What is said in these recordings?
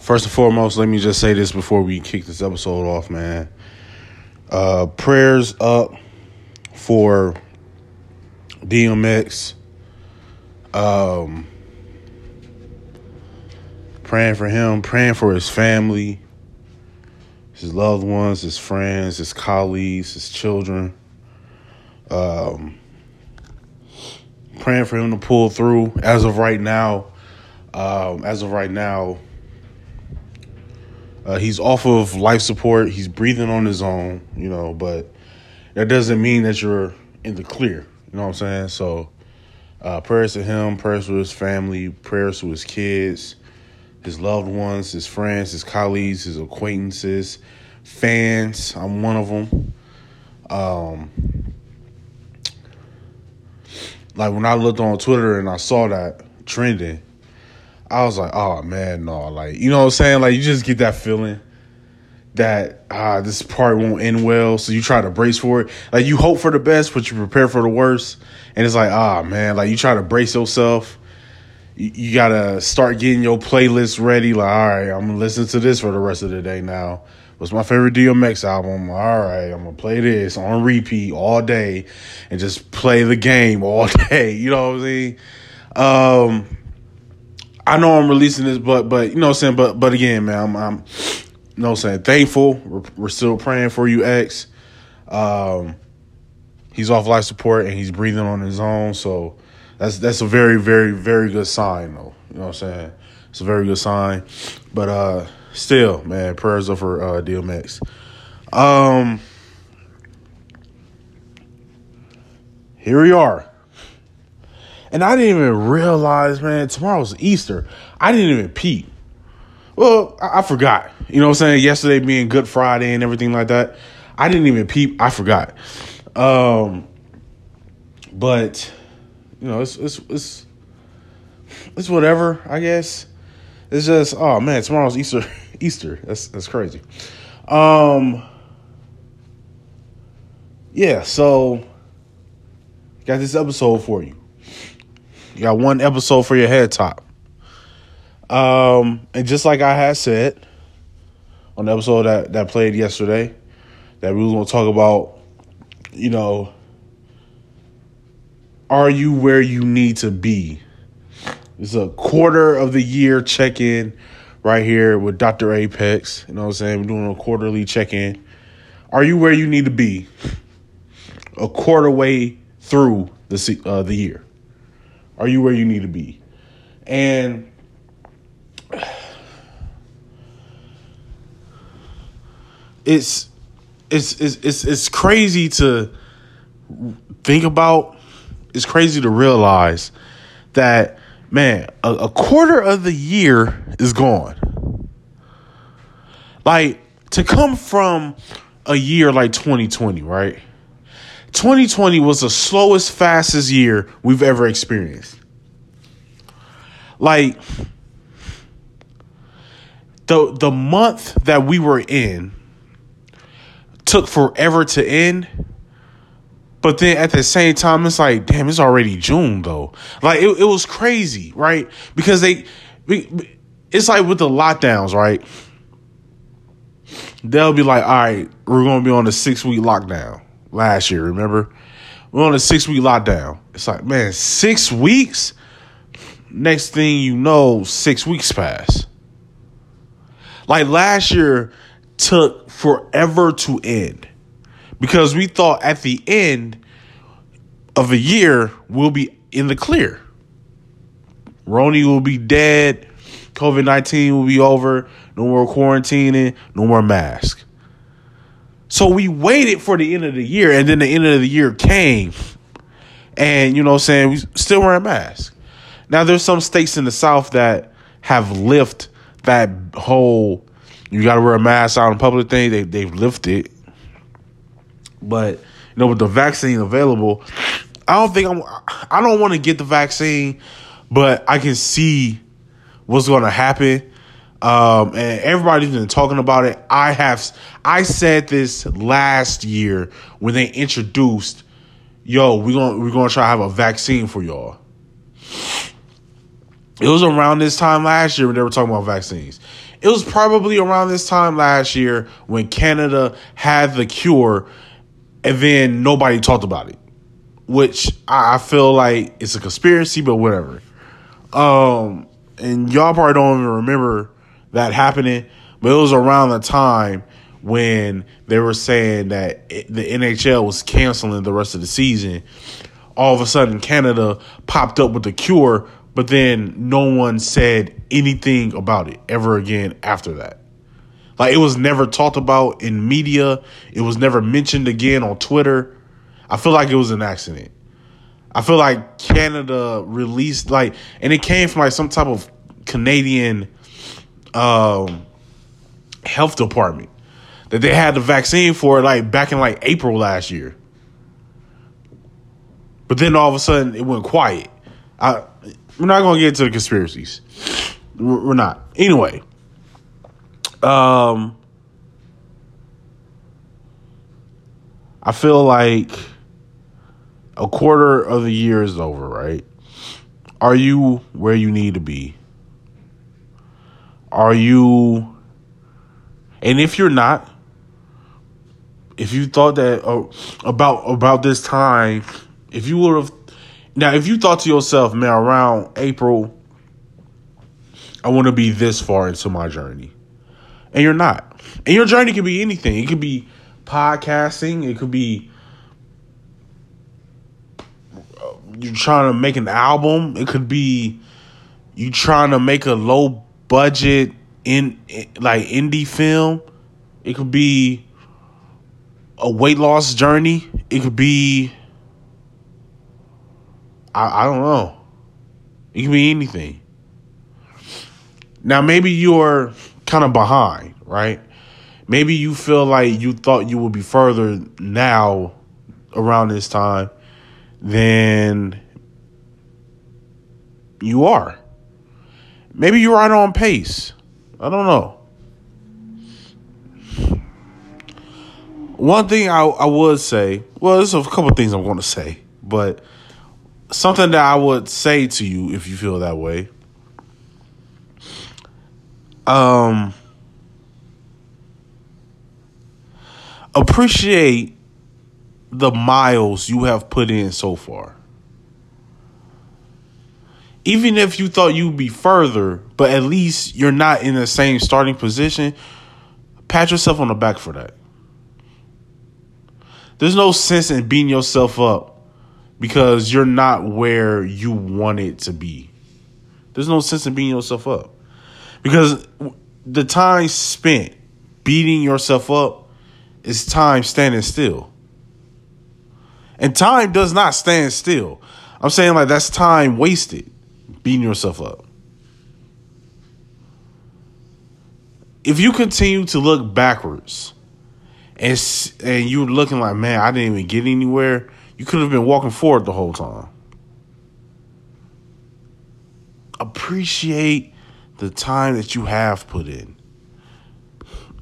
First and foremost, let me just say this before we kick this episode off, man. Uh, prayers up for DMX. Um, praying for him, praying for his family, his loved ones, his friends, his colleagues, his children. Um, praying for him to pull through. As of right now, um, as of right now, uh, he's off of life support. He's breathing on his own, you know, but that doesn't mean that you're in the clear. You know what I'm saying? So, uh, prayers to him, prayers to his family, prayers to his kids, his loved ones, his friends, his colleagues, his acquaintances, fans. I'm one of them. Um, like when I looked on Twitter and I saw that trending, I was like, oh man, no, like you know what I'm saying? Like you just get that feeling that ah this part won't end well, so you try to brace for it. Like you hope for the best, but you prepare for the worst. And it's like, ah man, like you try to brace yourself. You, you gotta start getting your playlist ready. Like, all right, I'm gonna listen to this for the rest of the day now. What's my favorite DMX album? All right, I'm gonna play this on repeat all day and just play the game all day. You know what I'm saying? Um I know I'm releasing this, but but you know what I'm saying. But but again, man, I'm, I'm you know I'm saying thankful. We're, we're still praying for you, X. Um, he's off life support and he's breathing on his own, so that's that's a very very very good sign, though. You know what I'm saying? It's a very good sign. But uh, still, man, prayers up for uh, DMX. Um, here we are. And I didn't even realize, man, tomorrow's Easter. I didn't even peep. Well, I, I, forgot. You know what I'm saying? Yesterday being Good Friday and everything like that. I didn't even peep. I forgot. Um, but you know, it's it's it's it's whatever, I guess. It's just oh man, tomorrow's Easter Easter. That's that's crazy. Um Yeah, so got this episode for you. You got one episode for your head top. Um, and just like I had said on the episode that, that played yesterday, that we was gonna talk about, you know, are you where you need to be? It's a quarter of the year check in right here with Dr. Apex. You know what I'm saying? We're doing a quarterly check in. Are you where you need to be? A quarter way through the uh, the year. Are you where you need to be? And it's it's it's it's, it's crazy to think about. It's crazy to realize that man, a, a quarter of the year is gone. Like to come from a year like 2020, right? 2020 was the slowest, fastest year we've ever experienced. Like the the month that we were in took forever to end. But then at the same time, it's like, damn, it's already June though. Like it, it was crazy, right? Because they, it's like with the lockdowns, right? They'll be like, all right, we're gonna be on a six week lockdown last year, remember? We're on a six week lockdown. It's like, man, six weeks? Next thing you know, six weeks pass. Like last year took forever to end because we thought at the end of a year we'll be in the clear. Roni will be dead. COVID 19 will be over. No more quarantining. No more mask. So we waited for the end of the year, and then the end of the year came. And, you know what I'm saying, we still wearing masks. Now, there's some states in the South that have lifted that whole you got to wear a mask out in public thing. They, they've lifted. But, you know, with the vaccine available, I don't think I'm, I don't want to get the vaccine, but I can see what's to happen um, and everybody's been talking about it. I have, I said this last year when they introduced, yo, we're gonna we're gonna try to have a vaccine for y'all. It was around this time last year when they were talking about vaccines. It was probably around this time last year when Canada had the cure and then nobody talked about it. Which I feel like it's a conspiracy, but whatever. Um, and y'all probably don't even remember that happening, but it was around the time when they were saying that the NHL was canceling the rest of the season. All of a sudden, Canada popped up with the cure, but then no one said anything about it ever again after that. Like it was never talked about in media. It was never mentioned again on Twitter. I feel like it was an accident. I feel like Canada released like, and it came from like some type of Canadian um, health department that they had the vaccine for like back in like April last year. But then all of a sudden it went quiet. I, we're not to get into the conspiracies. We're not. Anyway, um, I feel like a quarter of the year is over, right? Are you where you need to be? Are you, and if you're not, if you thought that uh, about about this time, if you would have now, if you thought to yourself, man, around April, I want to be this far into my journey, and you're not, and your journey could be anything. It could be podcasting. It could be you're trying to make an album. It could be you trying to make a low budget in like indie film. It could be a weight loss journey. It could be I, I don't know. It could be anything. Now maybe you're kind of behind, right? Maybe you feel like you thought you would be further now around this time than you are. Maybe you're right on pace. I don't know. One thing I, I would say, well, there's a couple things I'm going to say, but something that I would say to you if you feel that way. Um, appreciate the miles you have put in so far. Even if you thought you'd be further, but at least you're not in the same starting position, pat yourself on the back for that. There's no sense in beating yourself up because you're not where you want it to be. There's no sense in beating yourself up because the time spent beating yourself up is time standing still. And time does not stand still. I'm saying like that's time wasted beating yourself up. If you continue to look backwards and and you're looking like, man, I didn't even get anywhere, you could have been walking forward the whole time. Appreciate the time that you have put in.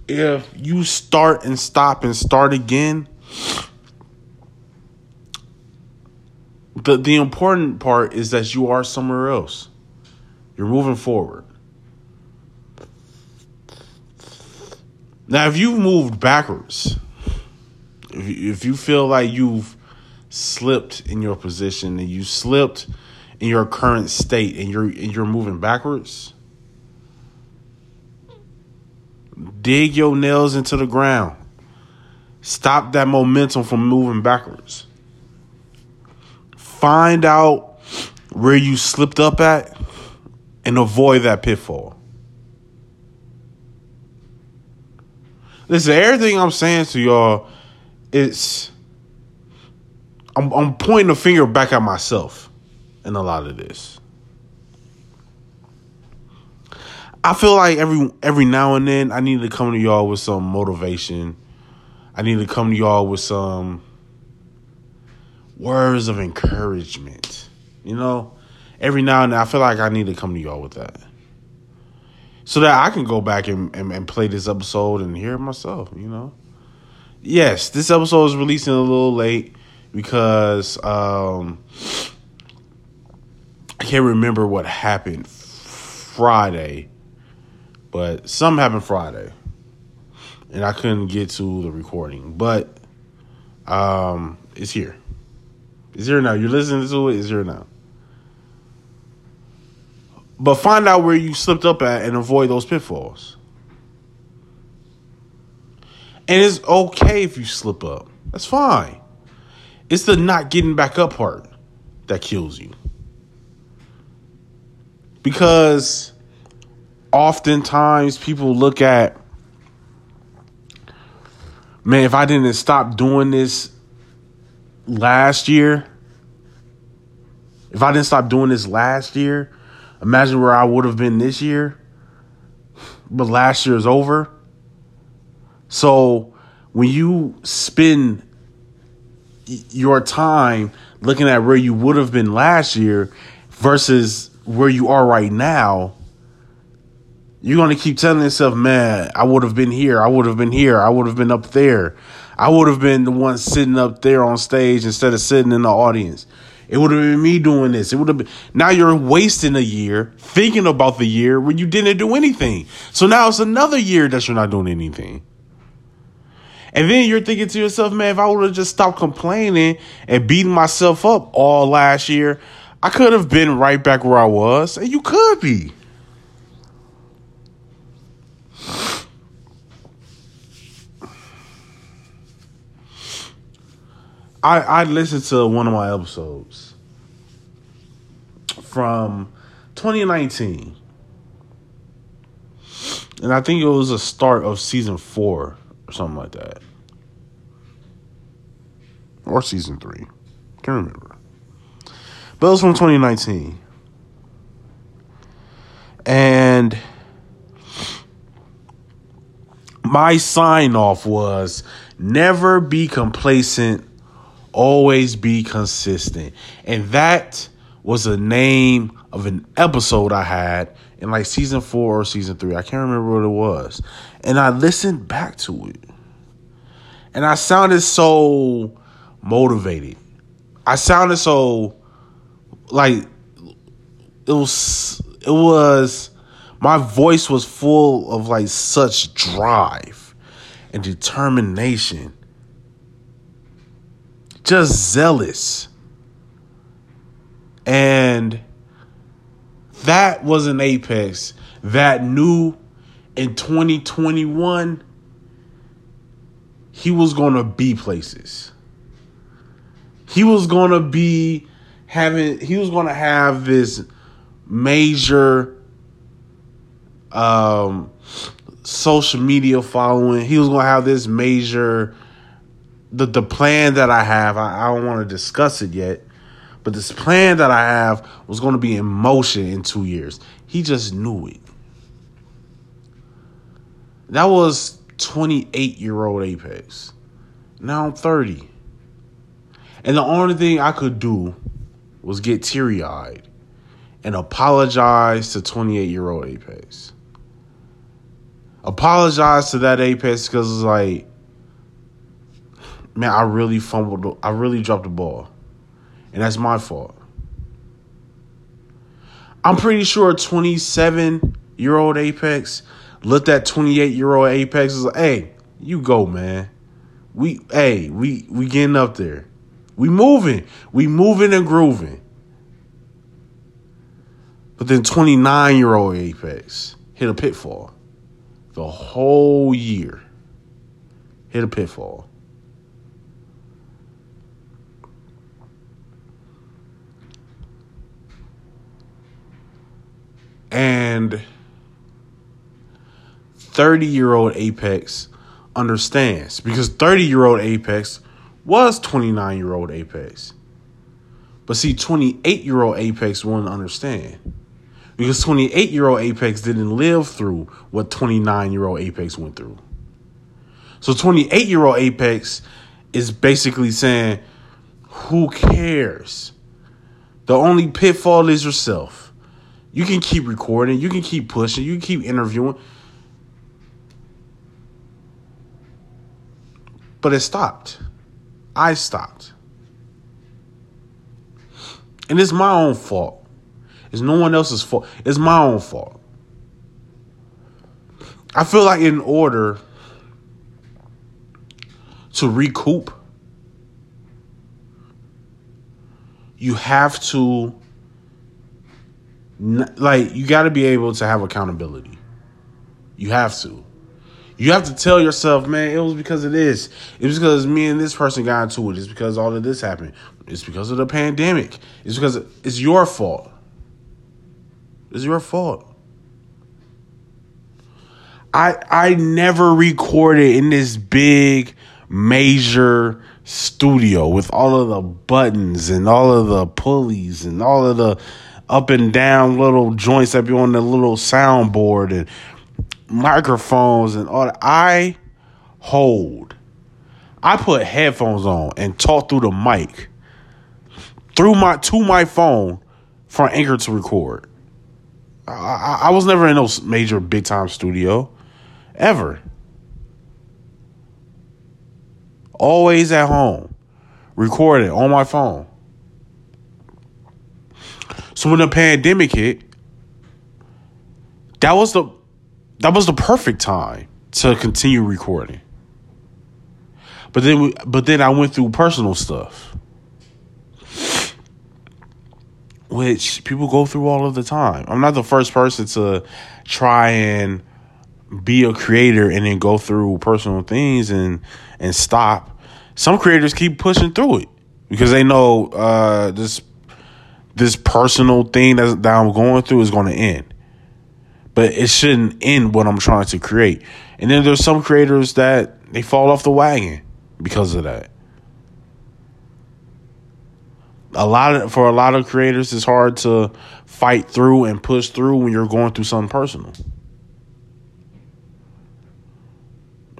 If you start and stop and start again, the the important part is that you are somewhere else. You're moving forward. Now, if you've moved backwards, if you, if you feel like you've slipped in your position and you slipped in your current state and you're and you're moving backwards, dig your nails into the ground. Stop that momentum from moving backwards. Find out where you slipped up at and avoid that pitfall. Listen, everything I'm saying to y'all, it's I'm I'm pointing a finger back at myself in a lot of this. I feel like every every now and then I need to come to y'all with some motivation. I need to come to y'all with some words of encouragement. You know, every now and then I feel like I need to come to y'all with that. So that I can go back and, and, and play this episode and hear it myself, you know. Yes, this episode is releasing a little late because um I can't remember what happened Friday, but something happened Friday, and I couldn't get to the recording. But um, it's here. Here now. You're listening to it. It's now. But find out where you slipped up at and avoid those pitfalls. And it's okay if you slip up. That's fine. It's the not getting back up part that kills you. Because oftentimes people look at, man, if I didn't stop doing this last year, if I didn't stop doing this last year, imagine where I would have been this year. But last year is over. So when you spend your time looking at where you would have been last year versus where you are right now, you're going to keep telling yourself, man, I would have been here. I would have been here. I would have been up there. I would have been the one sitting up there on stage instead of sitting in the audience. It would have been me doing this. It would have been. Now you're wasting a year thinking about the year when you didn't do anything. So now it's another year that you're not doing anything. And then you're thinking to yourself, man, if I would have just stopped complaining and beating myself up all last year, I could have been right back where I was. And you could be. I I listened to one of my episodes from 2019. And I think it was the start of season 4 or something like that. Or season 3. Can't remember. But it was from 2019. And my sign off was never be complacent always be consistent. And that was the name of an episode I had in like season four or season three. I can't remember what it was. And I listened back to it. And I sounded so motivated. I sounded so like it was it was my voice was full of like such drive and determination just zealous. And that was an apex that knew in 2021 he was going to be places. He was going to be having he was going to have this major um social media following. He was going to have this major the the plan that I have, I, I don't want to discuss it yet, but this plan that I have was going to be in motion in two years. He just knew it. That was 28 year old Apex. Now I'm 30. And the only thing I could do was get teary eyed and apologize to 28 year old Apex. Apologize to that Apex because it's like, man, I really fumbled. I really dropped the ball, and that's my fault. I'm pretty sure 27 year old Apex looked at 28 year old Apex was like, "Hey, you go, man. We, hey, we we getting up there. We moving. We moving and grooving." But then 29 year old Apex hit a pitfall. The whole year hit a pitfall. And 30 year old Apex understands because 30 year old Apex was 29 year old Apex. But see, 28 year old Apex wouldn't understand because 28 year old Apex didn't live through what 29 year old Apex went through. So 28 year old Apex is basically saying, Who cares? The only pitfall is yourself. You can keep recording, you can keep pushing, you can keep interviewing. But it stopped. I stopped. And it's my own fault. It's no one else's fault. It's my own fault. I feel like in order to recoup, you have to like you got to be able to have accountability. You have to. You have to tell yourself, man, it was because of this. It was because me and this person got into it. It's because all of this happened. It's because of the pandemic. It's because it's your fault. It's your fault. I I never recorded in this big major studio with all of the buttons and all of the pulleys and all of the up and down little joints that be on the little soundboard and microphones and all that. I hold. I put headphones on and talk through the mic through my to my phone for Anchor to record. I, I, I was never in those major big time studio ever. Always at home, recording on my phone. So when the pandemic hit, that was the that was the perfect time to continue recording. But then we, but then I went through personal stuff. Which people go through all of the time. I'm not the first person to try and be a creator and then go through personal things and and stop. Some creators keep pushing through it because they know uh, this this personal thing that, that I'm going through is going to end. But it shouldn't end what I'm trying to create. And then there's some creators that they fall off the wagon because of that. A lot of for a lot of creators it's hard to fight through and push through when you're going through something personal.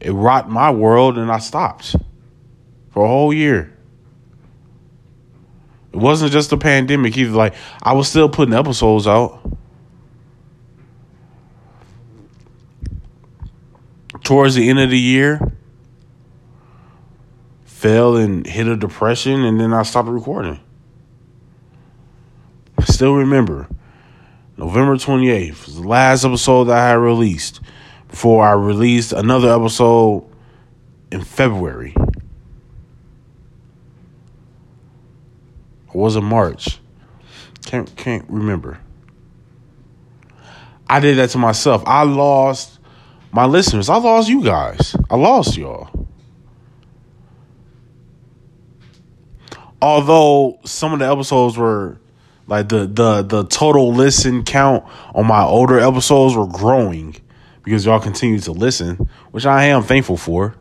it rocked my world and I stopped for a whole year. It wasn't just a pandemic either. Like I was still putting episodes out. Towards the end of the year, fell and hit a depression, and then I stopped recording. I still remember November 28th was the last episode that I had released before I released another episode in February. Was it March? Can't can't remember. I did that to myself. I lost my listeners. I lost you guys. I lost y'all. Although some of the episodes were like the the the total listen count on my older episodes were growing because y'all continue to listen, which I am thankful for.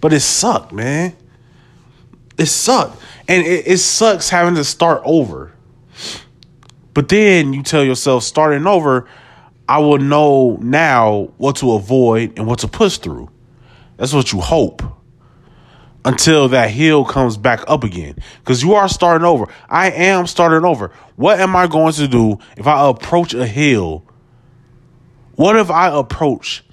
But it sucked, man. It sucked. And it, it sucks having to start over. But then you tell yourself, starting over, I will know now what to avoid and what to push through. That's what you hope until that hill comes back up again. Because you are starting over. I am starting over. What am I going to do if I approach a hill? What if I approach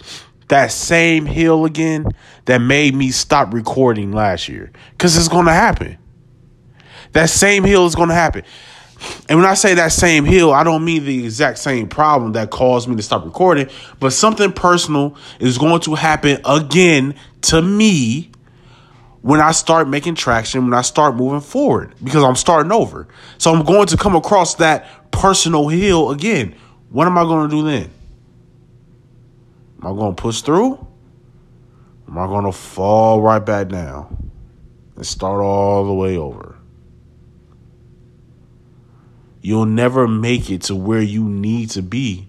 that same hill again that made me stop recording last year? Because it's going to happen. That same hill is going to happen. And when I say that same hill, I don't mean the exact same problem that caused me to stop recording, but something personal is going to happen again to me when I start making traction, when I start moving forward, because I'm starting over. So I'm going to come across that personal hill again. What am I going to do then? Am I going to push through? Am I going to fall right back down and start all the way over? You'll never make it to where you need to be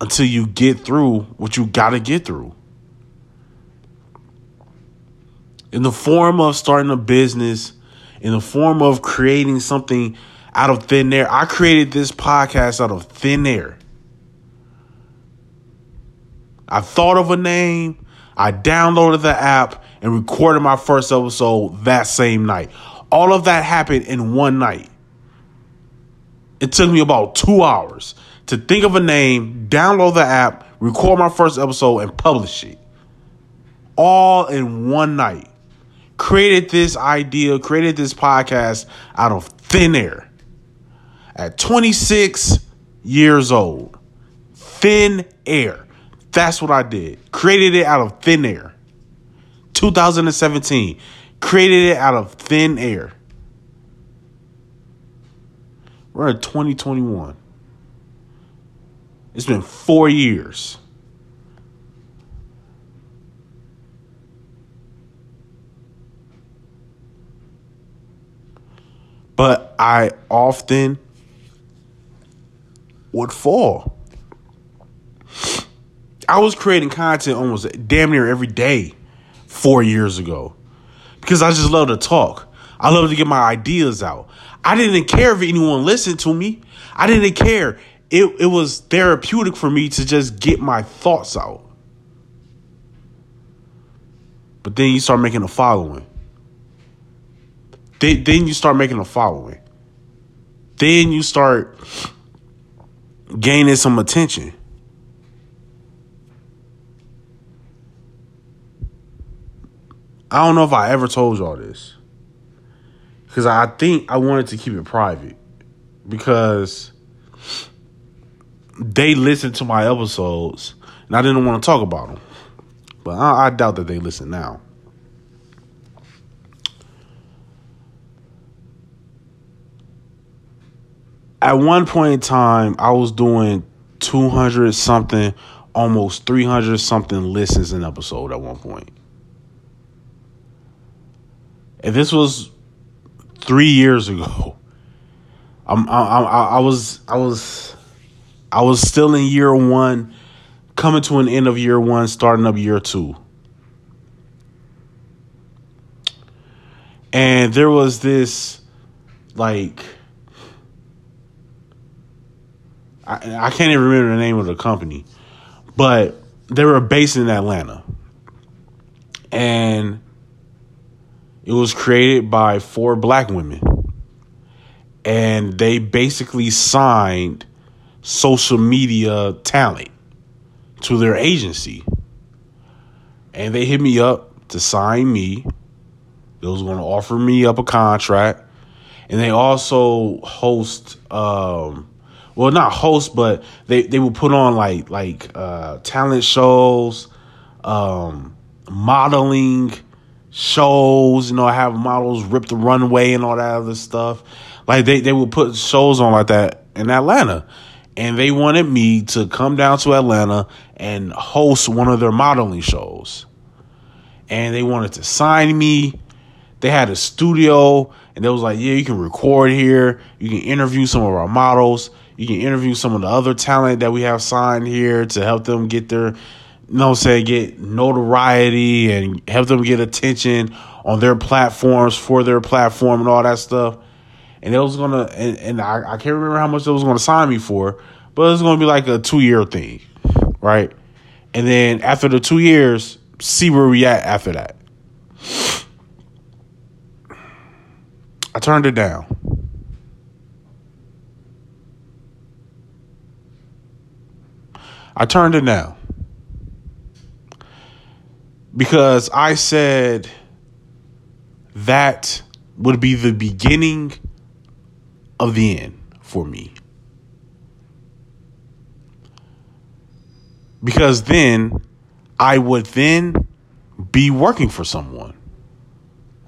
until you get through what you got to get through. in the form of starting a business, in the form of creating something out of thin air. I created this podcast out of thin air. I thought of a name, I downloaded the app, and recorded my first episode that same night. All of that happened in one night. It took me about two hours to think of a name, download the app, record my first episode, and publish it. All in one night created this idea, created this podcast out of thin air. At 26 years old. Thin air. That's what I did. Created it out of thin air. 2017. Created it out of thin air. We're in 2021. It's been four years. But I often would fall. I was creating content almost damn near every day four years ago because I just love to talk. I love to get my ideas out. I didn't care if anyone listened to me. I didn't care. It, it was therapeutic for me to just get my thoughts out. But then you start making a following. Then, then you start making a following. Then you start gaining some attention. I don't know if I ever told y'all this. Because I think I wanted to keep it private. Because they listened to my episodes and I didn't want to talk about them. But I, I doubt that they listen now. At one point in time, I was doing 200 something, almost 300 something listens an episode at one point. And this was three years ago. I'm, I, I, I was, I was, I was still in year one, coming to an end of year one, starting up year two. And there was this, like, I, I can't even remember the name of the company, but they were based in Atlanta. And it was created by four black women. And they basically signed social media talent to their agency. And they hit me up to sign me. They was going to offer me up a contract. And they also host um well not host but they they would put on like like uh talent shows um modeling shows, you know, have models rip the runway and all that other stuff. Like they, they would put shows on like that in Atlanta. And they wanted me to come down to Atlanta and host one of their modeling shows. And they wanted to sign me. They had a studio and they was like, yeah, you can record here. You can interview some of our models. You can interview some of the other talent that we have signed here to help them get their you know say get notoriety and help them get attention on their platforms for their platform and all that stuff. And it was gonna and, and I, I can't remember how much it was gonna sign me for, but it was gonna be like a two year thing. Right? And then after the two years, see where we at after that. I turned it down. I turned it down because I said that would be the beginning of the end for me. Because then I would then be working for someone.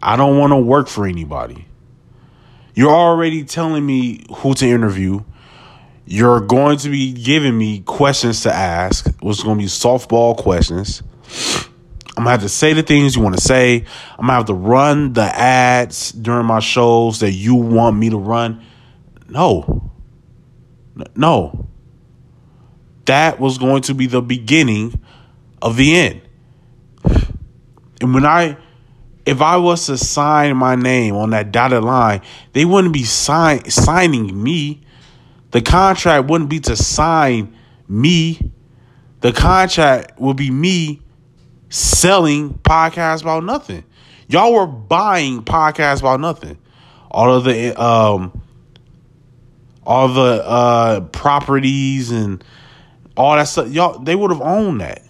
I don't want to work for anybody. You're already telling me who to interview. You're going to be giving me questions to ask, is going to be softball questions. I'm gonna have to say the things you want to say. I'm gonna have to run the ads during my shows that you want me to run. No. No. That was going to be the beginning of the end. And when I if I was to sign my name on that dotted line, they wouldn't be sign, signing me. The contract wouldn't be to sign me. The contract would be me selling podcasts about nothing. Y'all were buying podcasts about nothing. All of the um all the uh properties and all that stuff. Y'all they would have owned that.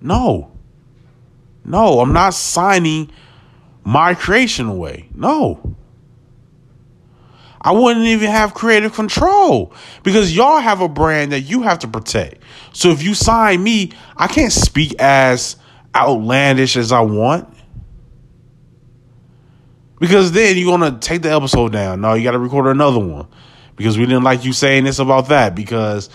No. No, I'm not signing my creation away. No. I wouldn't even have creative control because y'all have a brand that you have to protect. So if you sign me, I can't speak as outlandish as I want. Because then you're gonna take the episode down. No, you gotta record another one. Because we didn't like you saying this about that because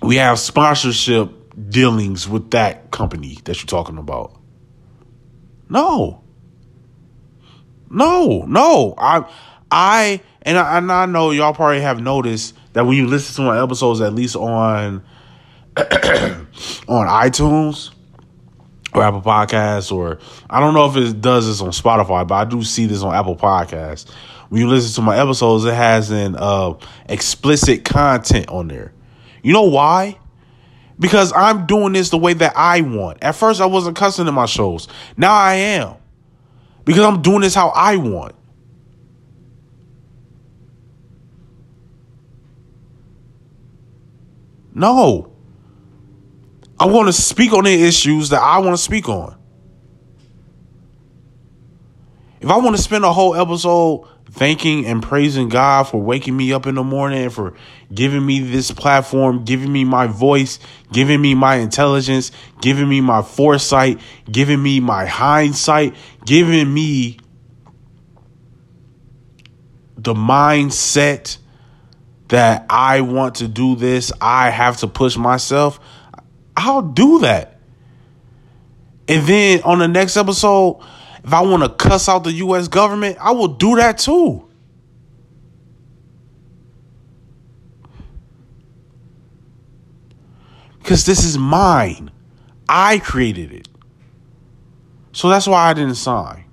we have sponsorship dealings with that company that you're talking about. No. No, no. I I and I, and I know y'all probably have noticed that when you listen to my episodes, at least on on iTunes or Apple Podcasts, or I don't know if it does this on Spotify, but I do see this on Apple Podcasts. When you listen to my episodes, it has an uh, explicit content on there. You know why? Because I'm doing this the way that I want. At first, I wasn't cussing in my shows. Now I am. Because I'm doing this how I want. No. I want to speak on the issues that I want to speak on. If I want to spend a whole episode thanking and praising God for waking me up in the morning and for giving me this platform, giving me my voice, giving me my intelligence, giving me my foresight, giving me my hindsight, giving me the mindset that I want to do this, I have to push myself, I'll do that. And then on the next episode, if I want to cuss out the US government, I will do that too. Because this is mine. I created it. So that's why I didn't sign.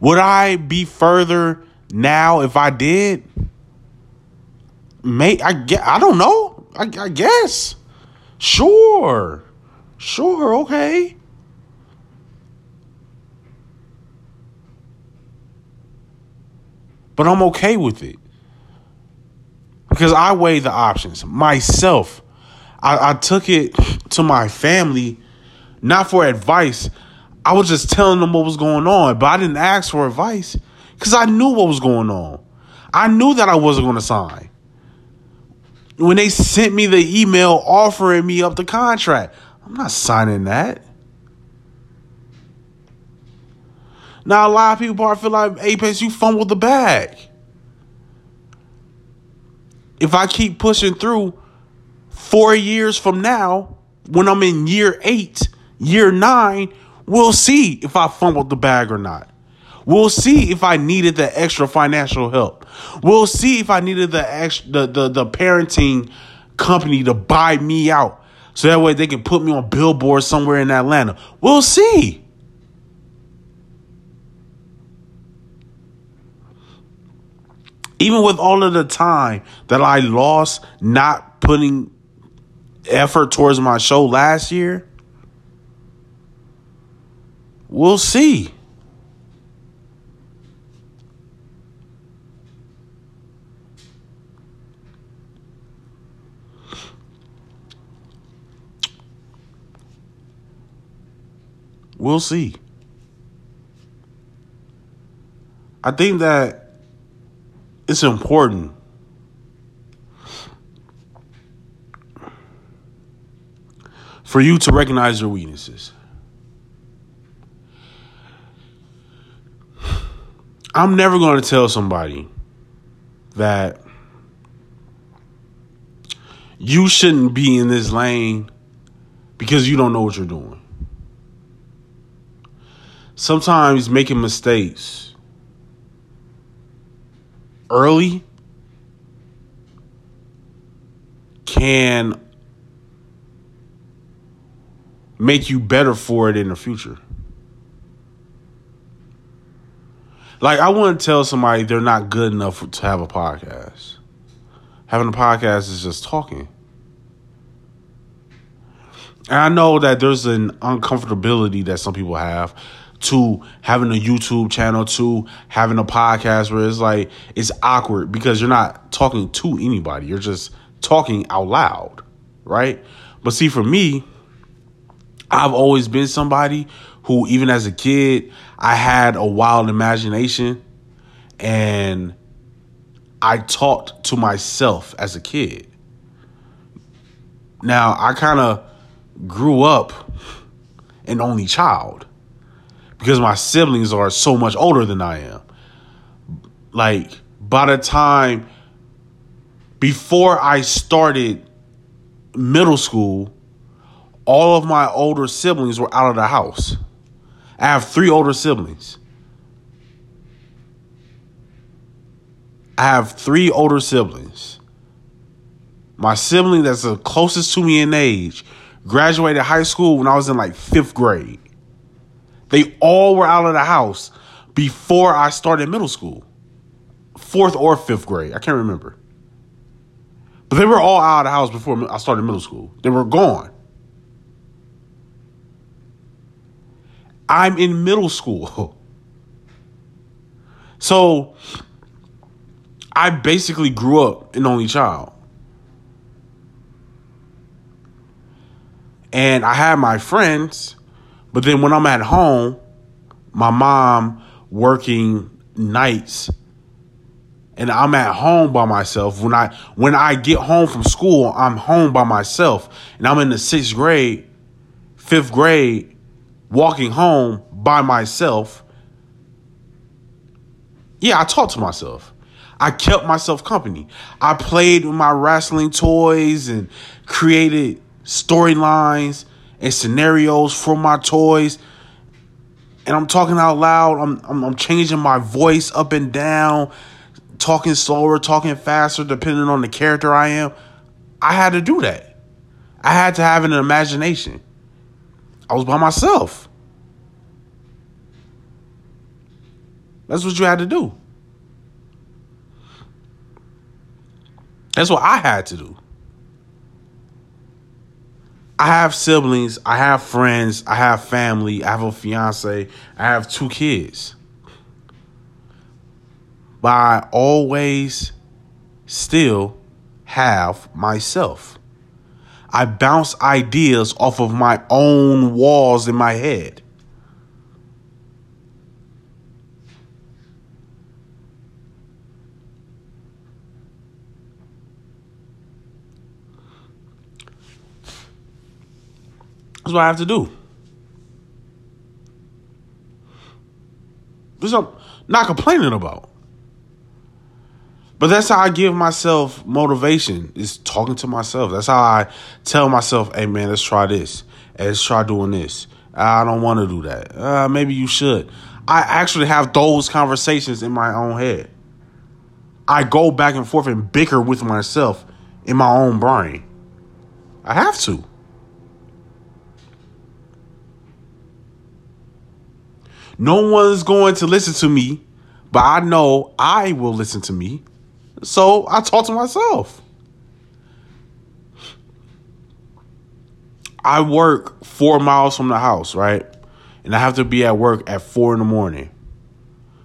Would I be further now if I did? May I get I don't know. I, I guess. Sure. Sure, okay. But I'm okay with it. Because I weigh the options myself. I, I took it to my family, not for advice. I was just telling them what was going on, but I didn't ask for advice because I knew what was going on. I knew that I wasn't going to sign when they sent me the email offering me up the contract. I'm not signing that. Now a lot of people probably feel like Apex, you fumbled the bag. If I keep pushing through four years from now, when I'm in year eight, year nine, we'll see if I fumbled the bag or not. We'll see if I needed the extra financial help. We'll see if I needed the the, the, the parenting company to buy me out. So that way they can put me on billboards somewhere in Atlanta. We'll see. Even with all of the time that I lost not putting effort towards my show last year, we'll see. We'll see. I think that it's important for you to recognize your weaknesses. I'm never going to tell somebody that you shouldn't be in this lane because you don't know what you're doing sometimes making mistakes early can make you better for it in the future. Like I wouldn't tell somebody they're not good enough to have a podcast. Having a podcast is just talking. And I know that there's an uncomfortability that some people have to having a YouTube channel to having a podcast where it's like it's awkward because you're not talking to anybody. You're just talking out loud, right? But see, for me, I've always been somebody who, even as a kid, I had a wild imagination. and I talked to myself as a kid. Now, I kind of grew up an only child because my siblings are so much older than I am. Like, by the time before I started middle school, all of my older siblings were out of the house. I have three older siblings. I have three older siblings. My sibling that's the closest to me in age graduated high school when I was in like fifth grade. They all were out of the house before I started middle school, fourth or fifth grade. I can't remember. But they were all out of the house before I started middle school. They were gone. I'm in middle school. So I basically grew up an only child. And I had my friends, but then when I'm at home, my mom working nights and I'm at home by myself. When I when I get home from school, I'm home by myself. And I'm in the sixth grade, fifth grade, walking home by myself. Yeah, I talked to myself. I kept myself company. I played with my wrestling toys and created storylines and scenarios for my toys. And I'm talking out loud. I'm, I'm, I'm changing my voice up and down, talking slower, talking faster, depending on the character I am. I had to do that. I had to have an imagination. I was by myself. That's what you had to do. That's what I had to do. I have siblings, I have friends, I have family, I have a fiance, I have two kids. But I always still have myself. I bounce ideas off of my own walls in my head. That's what I have to do. This I'm not complaining about. But that's how I give myself motivation, is talking to myself. That's how I tell myself, hey man, let's try this. Hey, let's try doing this. I don't want to do that. Uh, maybe you should. I actually have those conversations in my own head. I go back and forth and bicker with myself in my own brain. I have to. No one's going to listen to me, but I know I will listen to me. So I talk to myself. I work four miles from the house, right? And I have to be at work at four in the morning.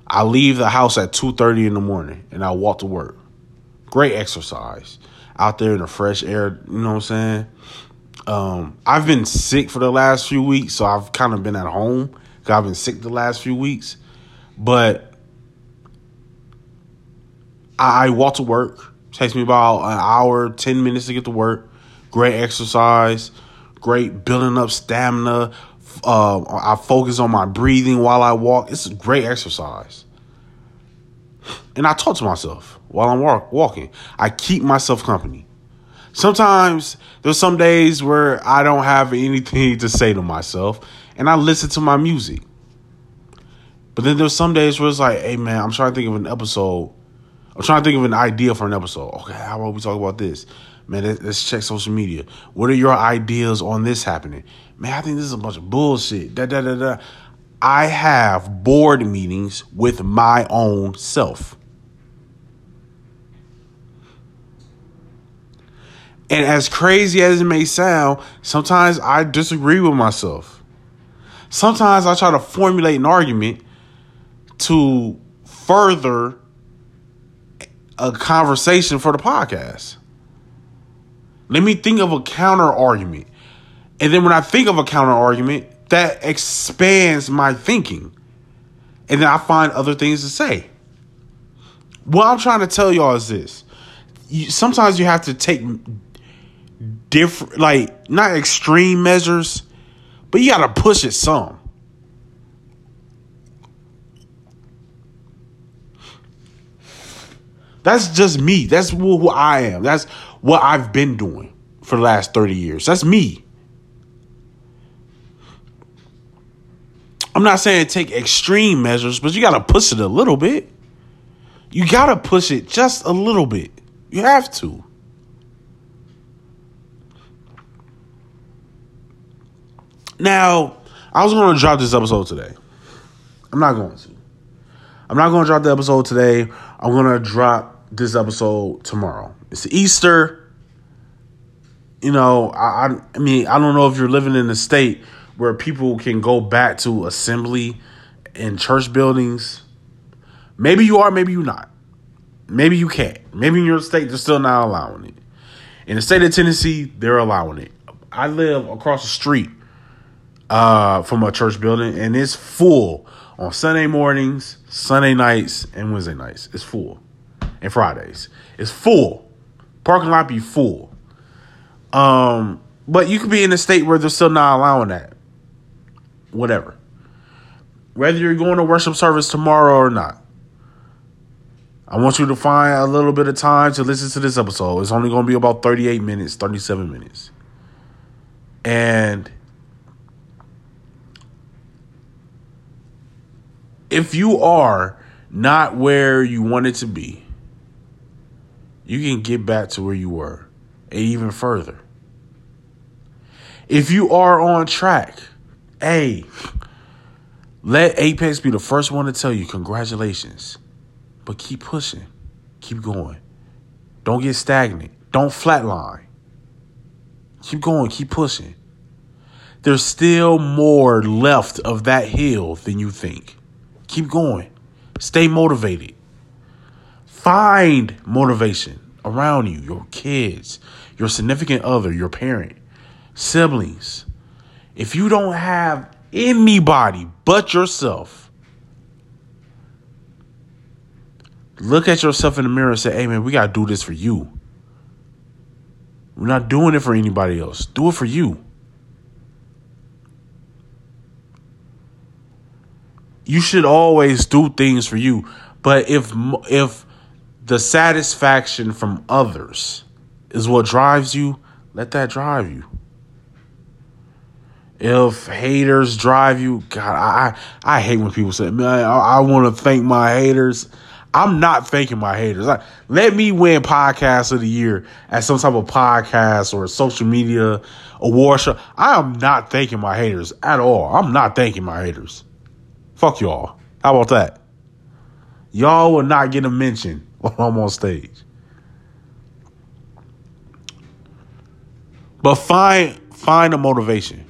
I leave the house at two thirty in the morning, and I walk to work. Great exercise out there in the fresh air. You know what I'm saying? Um, I've been sick for the last few weeks, so I've kind of been at home I've been sick the last few weeks, but I, walk to work. takes me about an hour, ten minutes to get to work. Great exercise, great building up stamina. Uh, I focus on my breathing while I walk. It's a great exercise, and I talk to myself while I'm walk, walking. I keep myself company. Sometimes there's some days where I don't have anything to say to myself and I listen to my music. But then there's some days where it's like, hey man, I'm trying to think of an episode. I'm trying to think of an idea for an episode. Okay, how about we talk about this? Man, let's check social media. What are your ideas on this happening? Man, I think this is a bunch of bullshit. Da da da da. I have board meetings with my own self. And as crazy as it may sound, sometimes I disagree with myself sometimes I try to formulate an argument to further a conversation for the podcast. Let me think of a counter argument. And then when I think of a counter argument, that expands my thinking. And then I find other things to say. What I'm trying to tell y'all is this: you, sometimes you have to take different, like not extreme measures, but you got to push it some. That's just me. That's who, who I am. That's what I've been doing for the last 30 years. That's me. I'm not saying take extreme measures, but you got to push it a little bit. You got to push it just a little bit. You have to. Now, I was going to drop this episode today. I'm not going to. I'm not going to drop the episode today. I'm going to drop this episode tomorrow. It's Easter. You know, I, I mean, I don't know if you're living in a state where people can go back to assembly in church buildings. Maybe you are, maybe you're not. Maybe you can't. Maybe in your state they're still not allowing it. In the state of Tennessee, they're allowing it. I live across the street uh, from a church building, and it's full on Sunday mornings, Sunday nights, and Wednesday nights. It's full, and Fridays. It's full. Parking lot be full. Um, but you could be in a state where they're still not allowing that. Whatever. Whether you're going to worship service tomorrow or not, I want you to find a little bit of time to listen to this episode. It's only going to be about 38 minutes, 37 minutes. And if you are not where you wanted to be, you can get back to where you were and even further. If you are on track, hey, let Apex be the first one to tell you congratulations. But keep pushing, keep going. Don't get stagnant, don't flatline. Keep going, keep pushing. There's still more left of that hill than you think. Keep going. Stay motivated. Find motivation around you, your kids, your significant other, your parent, siblings. If you don't have anybody but yourself, look at yourself in the mirror and say, hey, man, we got to do this for you. We're not doing it for anybody else. Do it for you. You should always do things for you. But if if the satisfaction from others is what drives you, let that drive you. If haters drive you, God, I I hate when people say, "Man, I, I want to thank my haters." I'm not thanking my haters. Like, let me win podcast of the year at some type of podcast or social media award show. I am not thanking my haters at all. I'm not thanking my haters. Fuck y'all. How about that? Y'all will not get a mention when I'm on stage. But find find a motivation.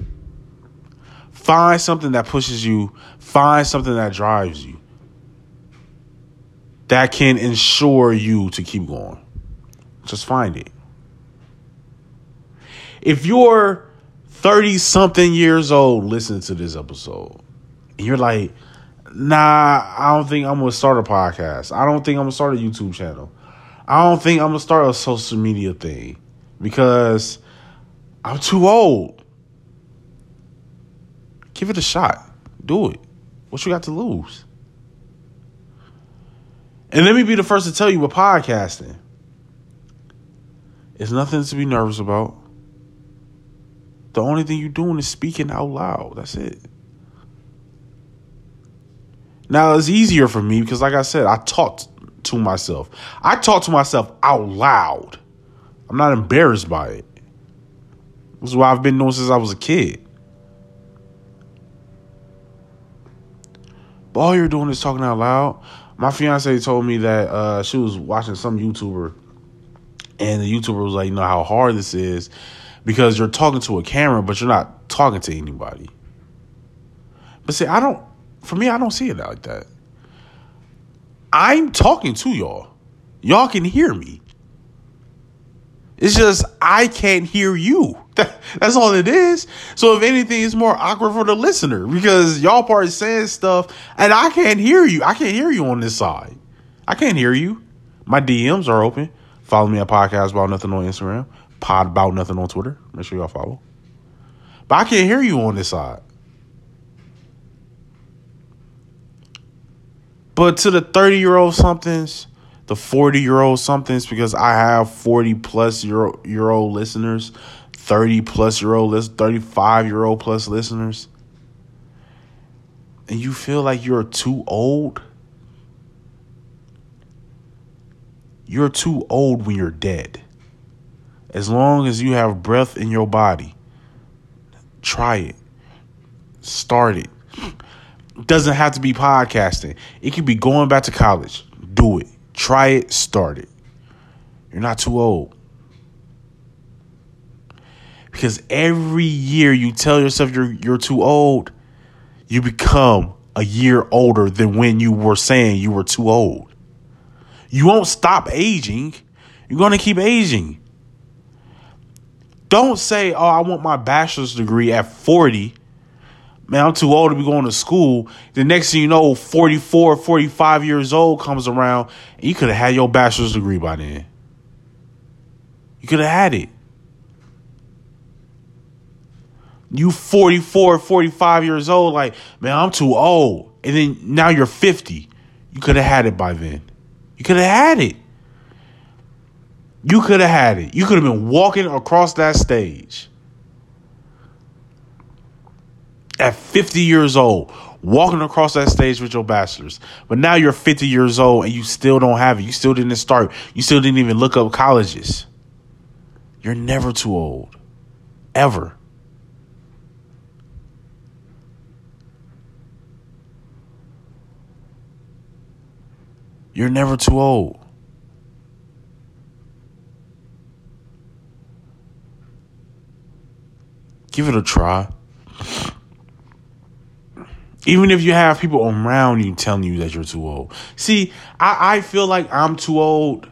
Find something that pushes you. Find something that drives you. That can ensure you to keep going. Just find it. If you're 30 something years old listen to this episode, and you're like, nah, I don't think I'm gonna start a podcast. I don't think I'm gonna start a YouTube channel. I don't think I'm gonna start a social media thing because I'm too old. Give it a shot. Do it. What you got to lose? And let me be the first to tell you with podcasting. It's nothing to be nervous about. The only thing you're doing is speaking out loud. That's it. Now it's easier for me because, like I said, I talked to myself. I talk to myself out loud. I'm not embarrassed by it. This is what I've been doing since I was a kid. But all you're doing is talking out loud. My fiance told me that uh, she was watching some YouTuber, and the YouTuber was like, "You know how hard this is because you're talking to a camera, but you're not talking to anybody." But see, I don't for me, I don't see it like that. I'm talking to y'all. Y'all can hear me. It's just I can't hear you. That's all it is. So if anything, it's more awkward for the listener because y'all part saying stuff and I can't hear you. I can't hear you on this side. I can't hear you. My DMs are open. Follow me at Podcast About Nothing on Instagram. Pod About Nothing on Twitter. Make sure y'all follow. But I can't hear you on this side. But to the 30 year old somethings, the 40 year old somethings, because I have 40 plus year, year old listeners, 30 plus year old, 35 year old plus listeners, and you feel like you're too old, you're too old when you're dead. As long as you have breath in your body, try it. Start it. Doesn't have to be podcasting. It could be going back to college. Do it. Try it. Start it. You're not too old. Because every year you tell yourself you're you're too old, you become a year older than when you were saying you were too old. You won't stop aging. You're going to keep aging. Don't say, "Oh, I want my bachelor's degree at 40." Man, I'm too old to be going to school. The next thing you know, 44, 45 years old comes around, and you could have had your bachelor's degree by then. You could have had it. You 44, 45 years old, like, man, I'm too old. And then now you're 50. You could have had it by then. You could have had it. You could have had it. You could have been walking across that stage at 50 years old, walking across that stage with your bachelor's. But now you're 50 years old and you still don't have it. You still didn't start. You still didn't even look up colleges. You're never too old. Ever. You're never too old. Give it a try. Even if you have people around you telling you that you're too old. See, I, I feel like I'm too old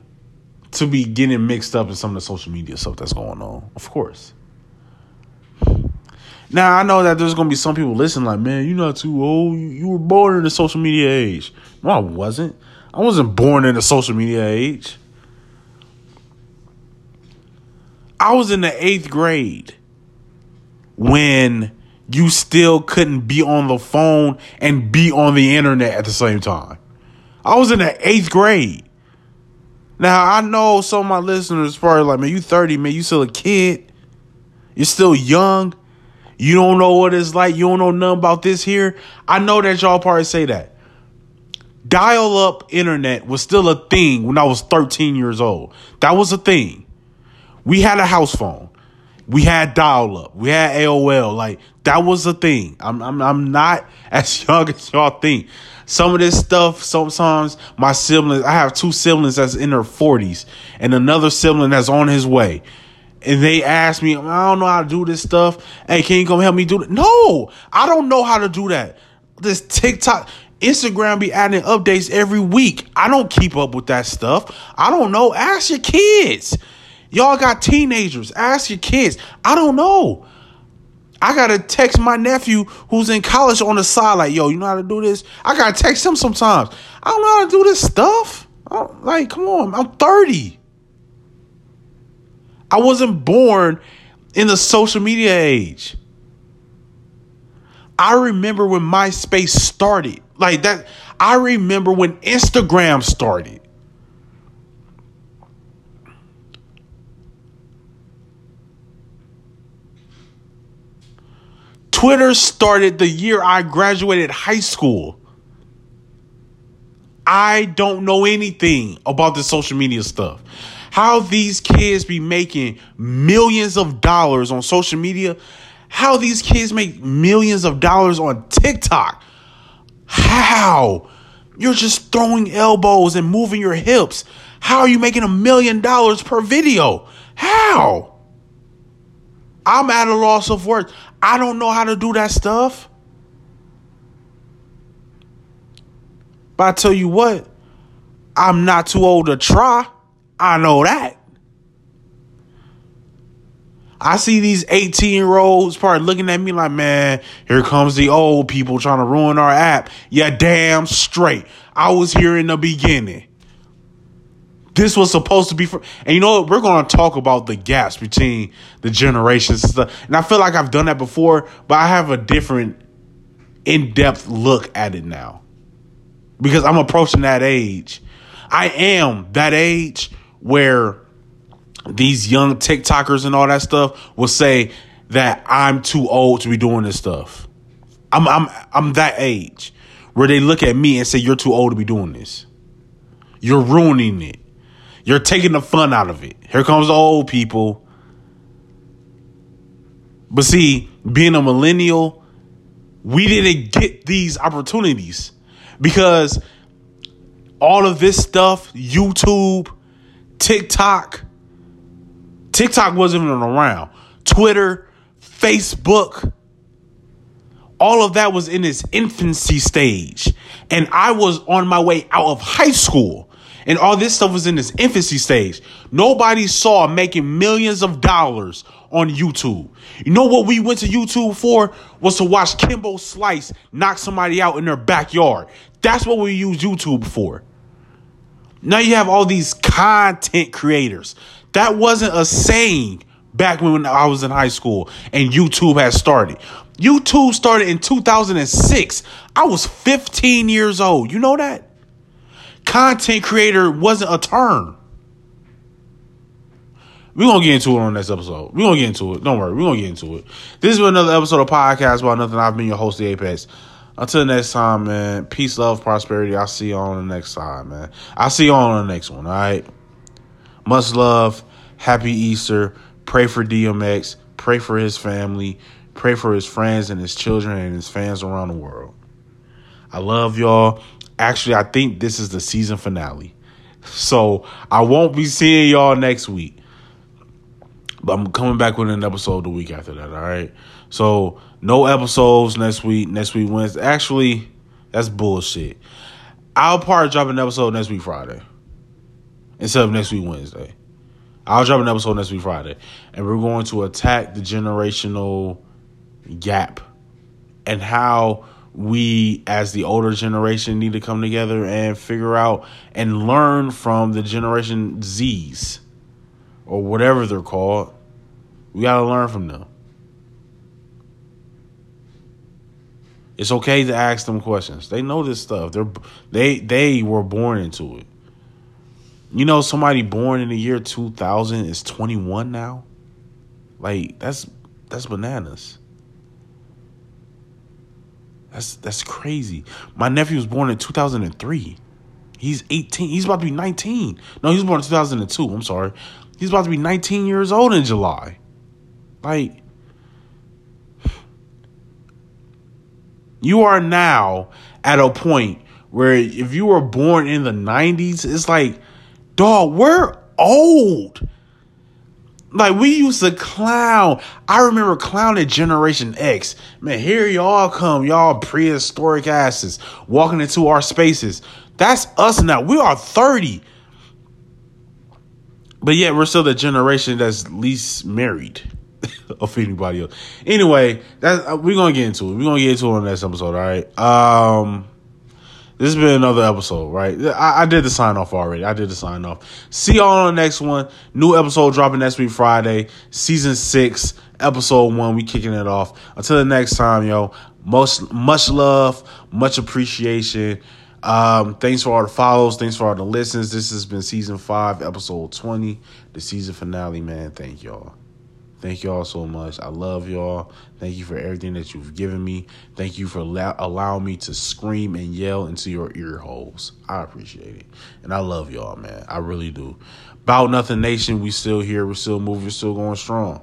to be getting mixed up in some of the social media stuff that's going on. Of course. Now I know that there's gonna be some people listening like, man, you're not too old. You, you were born in the social media age. No, I wasn't. I wasn't born in the social media age. I was in the eighth grade when you still couldn't be on the phone and be on the internet at the same time. I was in the eighth grade. Now I know some of my listeners probably like, man, you 30, man, you still a kid. You're still young. You don't know what it's like. You don't know nothing about this here. I know that y'all probably say that dial up internet was still a thing when I was 13 years old. That was a thing. We had a house phone. We had dial up. We had AOL. Like that was a thing. I'm I'm I'm not as young as y'all think. Some of this stuff, sometimes my siblings, I have two siblings that's in their 40s and another sibling that's on his way. And they ask me, I don't know how to do this stuff. Hey, can you come help me do it? No, I don't know how to do that. This TikTok, Instagram be adding updates every week. I don't keep up with that stuff. I don't know. Ask your kids. Y'all got teenagers. Ask your kids. I don't know. I gotta text my nephew who's in college on the side, like, yo, you know how to do this? I gotta text him sometimes. I don't know how to do this stuff. like, come on, I'm 30. I wasn't born in the social media age. I remember when MySpace started. Like that, I remember when Instagram started. Twitter started the year I graduated high school. I don't know anything about the social media stuff. How these kids be making millions of dollars on social media, how these kids make millions of dollars on TikTok. How? You're just throwing elbows and moving your hips. How are you making a million dollars per video? How? I'm at a loss of words. I don't know how to do that stuff. But I tell you what, I'm not too old to try. I know that. I see these 18 year olds probably looking at me like, man, here comes the old people trying to ruin our app. Yeah, damn straight. I was here in the beginning. This was supposed to be for, and you know what? We're going to talk about the gaps between the generations and stuff. And I feel like I've done that before, but I have a different, in depth look at it now because I'm approaching that age. I am that age where these young TikTokers and all that stuff will say that I'm too old to be doing this stuff. I'm I'm I'm that age where they look at me and say you're too old to be doing this. You're ruining it. You're taking the fun out of it. Here comes the old people. But see, being a millennial, we didn't get these opportunities because all of this stuff, YouTube, TikTok, TikTok wasn't even around. Twitter, Facebook, all of that was in its infancy stage. And I was on my way out of high school. And all this stuff was in its infancy stage. Nobody saw making millions of dollars on YouTube. You know what we went to YouTube for? Was to watch Kimbo Slice knock somebody out in their backyard. That's what we use YouTube for. Now you have all these content creators. That wasn't a saying back when I was in high school and YouTube had started. YouTube started in 2006. I was 15 years old. You know that? Content creator wasn't a term. We're gonna get into it on this episode. We're gonna get into it. Don't worry, we're gonna get into it. This is another episode of Podcast About Nothing. I've been your host, the Apex. Until next time, man. Peace, love, prosperity. I'll see you on the next time, man. I'll see you on the next one, all right? Much love. Happy Easter. Pray for DMX. Pray for his family. Pray for his friends and his children and his fans around the world. I love y'all. Actually, I think this is the season finale. So I won't be seeing y'all next week. But I'm coming back with an episode the week after that, all right? So no episodes next week. Next week Wednesday. Actually, that's bullshit. I'll probably drop an episode next week Friday. Instead of next week Wednesday. I'll drop an episode next week Friday. And we're going to attack the generational gap and how we as the older generation need to come together and figure out and learn from the generation Z's or whatever they're called. We got to learn from them. It's okay to ask them questions. They know this stuff. They're they they were born into it. You know, somebody born in the year 2000 is 21 now. Like that's that's bananas. That's that's crazy. My nephew was born in 2003. He's 18. He's about to be 19. No, he was born in 2002. I'm sorry. He's about to be 19 years old in July. Like you are now at a point where if you were born in the 90s, it's like, dog, we're old. Like we used to clown. I remember clowning Generation X. Man, here y'all come, y'all prehistoric asses walking into our spaces. That's us now. We are 30. But yet we're still the generation that's least married of anybody else. Anyway, that uh, we're gonna get into it. We're gonna get into it on the next episode, all right? Um this has been another episode, right? I, I, did the sign off already. I did the sign off. See y'all on the next one. New episode dropping next week, Friday. Season six, episode one. We kicking it off. Until the next time, yo. Most much love, much appreciation. Um, thanks for all the follows. Thanks for all the listens. This has been season five, episode twenty, the season finale. Man, thank y'all. Thank y'all so much. I love y'all. Thank you for everything that you've given me. Thank you for allow- allowing me to scream and yell into your ear holes. I appreciate it. And I love y'all, man. I really do. About Nothing Nation, we still here. We're still moving. We're still going strong.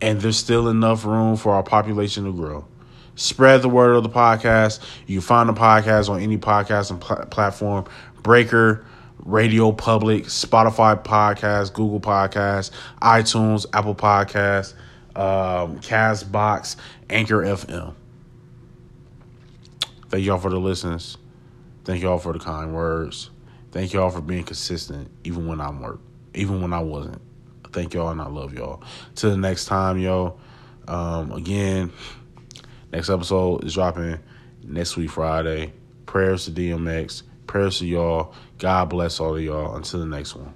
And there's still enough room for our population to grow. Spread the word of the podcast. You find the podcast on any podcast and pl- platform. Breaker, Radio Public, Spotify Podcast, Google Podcast, iTunes, Apple Podcast, um, Castbox, Anchor FM. Thank y'all for the listens. Thank y'all for the kind words. Thank y'all for being consistent, even when I'm work, even when I wasn't. Thank y'all and I love y'all. Till the next time, yo. Um, again, next episode is dropping next week Friday. Prayers to DMX Prayers to y'all. God bless all of y'all. Until the next one.